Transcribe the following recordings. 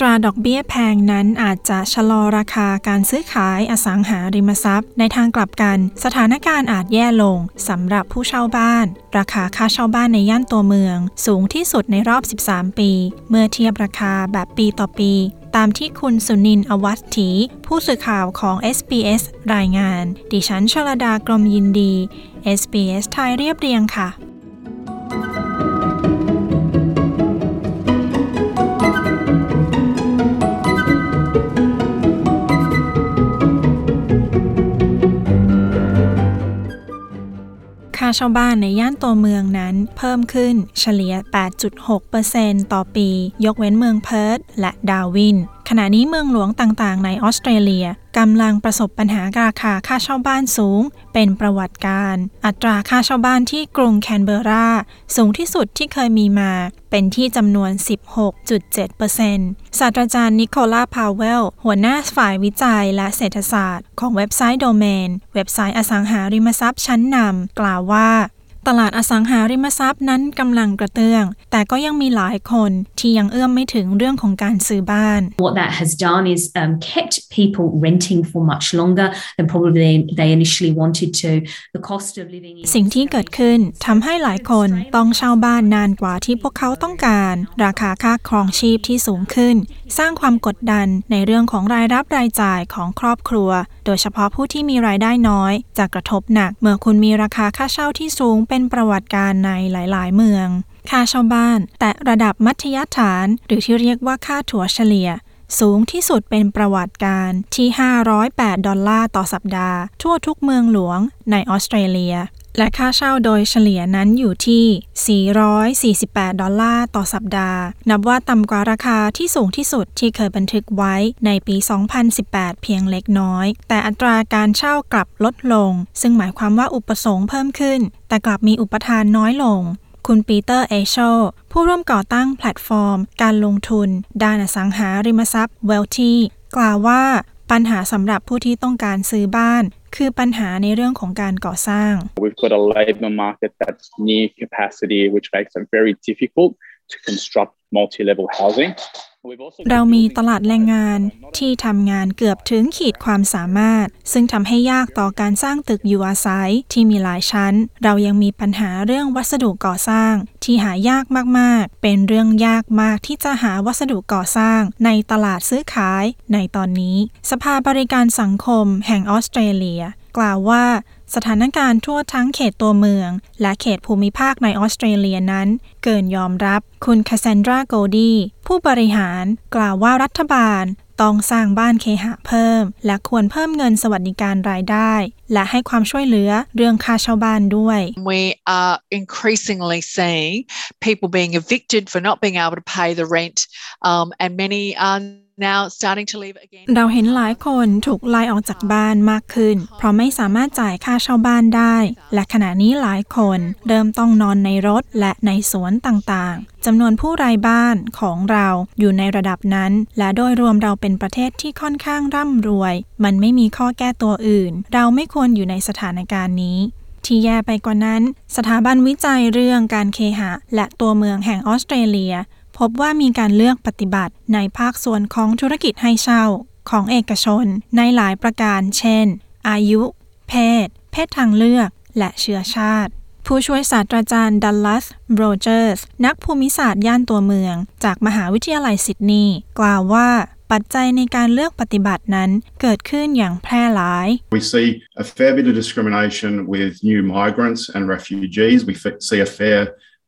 ตราดอกเบี้ยแพงนั้นอาจจะชะลอราคาการซื้อขายอสังหาริมทรัพย์ ในทางกลับกัน สถานการณ์อาจแย่ลงสำหรับผู้เช่าบ้าน ราคาค่าเช่าบ้านในย่านตัวเมือง สูงที่สุดในรอบ 13 ปี เมื่อเทียบราคาแบบปีต่อปีตามที่คุณสุนินอวัตถี ผู้สื่อข่าวของ SBS รายงาน ดิฉันชลดากรมยินดี SBS ไทยเรียบเรียงค่ะาเช่าบ้านในย่านตัวเมืองนั้นเพิ่มขึ้นเฉลี่ย 8.6%ต่อปี ยกเว้นเมืองเพิร์ธและดาวิน ขณะนี้เมืองหลวงต่างๆ ในออสเตรเลีย กำลังประสบปัญหาราคาค่าเช่าบ้านสูง เป็นประวัติการ อัตราค่าเช่าบ้านที่กรุงแคนเบรา สูงที่สุดที่เคยมีมา เป็นที่จำนวน 16.7%ศาสตราจารย์นิโคลาพาวเวล หัวหน้าฝ่ายวิจัยและเศรษฐศาสตร์ ของเว็บไซต์โดเมน เว็บไซต์อสังหาริมทรัพย์ชั้นนำกล่าวว่า ตลาดอสังหาริมทรัพย์นั้นกำลังกระเตื้อง แต่ก็ยังมีหลายคนที่ยังเอื้อมไม่ถึงเรื่องของการซื้อบ้าน What that has done is um, kept people renting for much longer than probably they initially wanted to. The cost of living สิ่งที่เกิดขึ้นทำให้หลายคนต้องเช่าบ้านนานกว่าที่พวกเขาต้องการ ราคาค่าครองชีพที่สูงขึ้น สร้างความกดดันในเรื่องของรายรับรายจ่ายของครอบครัว โดยเฉพาะผู้ที่มีรายได้น้อย จะกระทบหนัก เมื่อคุณมีราคาค่าเช่าที่สูงเป็นเประวัติการในหลายๆ เมือง ค่าเช่าบ้าน แต่ระดับมัธยฐาน หรือที่เรียกว่าค่าถั่วเฉลี่ย สูงที่สุดเป็นประวัติการที่ 508 ดอลลาร์ต่อสัปดาห์ ทั่วทุกเมืองหลวงในออสเตรเลีย และค่าเช่าโดยเฉลี่ยนั้นอยู่ที่ 448 ดอลลาร์ต่อสัปดาห์ นับว่าต่ำกว่าราคาที่สูงที่สุดที่เคยบันทึกไว้ในปี 2018 เพียงเล็กน้อย แต่อัตราการเช่ากลับลดลง ซึ่งหมายความว่าอุปสงค์เพิ่มขึ้น แต่กลับมีอุปทานน้อยลง คุณปีเตอร์เอโชผู้ร่วมก่อตั้งแพลตฟอร์ม การลงทุน ด้านอสังหาริมทรัพย์ Wealthy กล่าวว่าปัญหาสำหรับผู้ที่ต้องการซื้อบ้าน คือปัญหาในเรื่องของการก่อสร้าง We've got a labour market that's near capacity which makes it very difficult to construct multi-level housing เรามีตลาดแรงงานที่ทำงานเกือบถึงขีดความสามารถ ซึ่งทำให้ยากต่อการสร้างตึกอยู่อาศัยที่มีหลายชั้น เรายังมีปัญหาเรื่องวัสดุก่อสร้าง ที่หายากมากๆ เป็นเรื่องยากมากที่จะหาวัสดุก่อสร้าง ในตลาดซื้อขาย ในตอนนี้ สภาบริการสังคมแห่งออสเตรเลีย กล่าวว่า สถานการณ์ทั่วทั้งเขตตัวเมือง และเขตภูมิภาคในออสเตรเลียนั้น เกินยอมรับคุณคาซนดราโกดีผู้บริหารกล่าวว่ารัฐบาลต้องสร้างบ้านเคหะเพิ่ม และควรเพิ่มเงินสวัสดิการรายได้ และให้ความช่วยเหลือเรื่องค่าเช่าบ้านด้วย We are increasingly seeing people being evicted for not being able to pay the rent um, and many are เราเห็นหลายคนถูกไล่ออกจากบ้านมากขึ้น เพราะไม่สามารถจ่ายค่าเช่าบ้านได้ และขณะนี้หลายคนเริ่มต้องนอนในรถและในสวนต่างๆจำนวนผู้รายบ้านของเราอยู่ในระดับนั้น และโดยรวมเราเป็นประเทศที่ค่อนข้างร่ำรวย มันไม่มีข้อแก้ตัวอื่น เราไม่ควรอยู่ในสถานการณ์นี้ที่แย่ไปกว่านั้น สถาบันวิจัยเรื่องการเคหะ และตัวเมืองแห่งออสเตรเลีย พบว่ามีการเลือกปฏิบัติในภาคส่วนของธุรกิจให้เช่า ของเอกชน ในหลายประการ เช่น อายุ เพศ เพศทางเลือก และเชื้อชาติ ผู้ช่วยศาสตราจารย์ดัลลัสโรเจอร์ส นักภูมิศาสตร์ย่านตัวเมือง จากมหาวิทยาลัยซิดนีย์กล่าวว่าปัจจัยในการเลือกปฏิบัตินั้นเกิดขึ้นอย่างแพร่หลาย We see a fair bit of discrimination with new migrants and refugees. We see a fair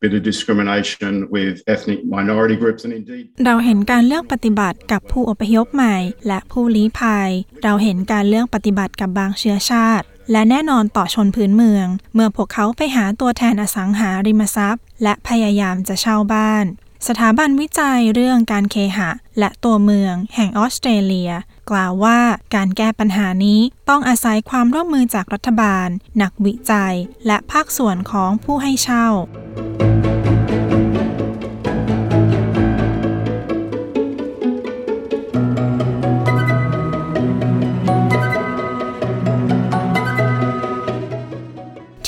bit of discrimination with ethnic minority groups and indeed เราเห็นการเลือกปฏิบัติกับผู้อพยพใหม่ และผู้ลี้ภัย เราเห็นการเลือกปฏิบัติกับบางเชื้อชาติ และแน่นอนต่อชนพื้นเมือง เมื่อพวกเขาไปหาตัวแทนอสังหาริมทรัพย์ และพยายามจะเช่าบ้าน สถาบันวิจัยเรื่องการเคหะ และตัวเมือง แห่งออสเตรเลีย กล่าวว่าการแก้ปัญหานี้ต้องอาศัยความร่วมมือจากรัฐบาล นักวิจัย และภาคส่วนของผู้ให้เช่า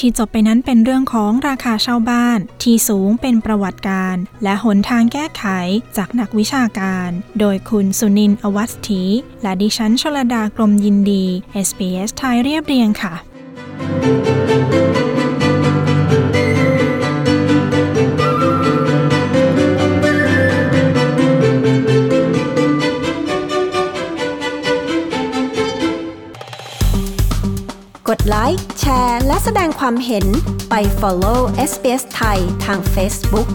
ที่จบไปนั้นเป็นเรื่องของราคาเช่าบ้าน ที่สูงเป็นประวัติการ และหนทางแก้ไขจากนักวิชาการ โดยคุณสุนินอวัสถีและดิฉันชลดากรมยินดี SBS ไทยเรียบเรียงค่ะ กดไลค์ ร์และแสดงความเห็นไป follow SBS ไทยทาง Facebook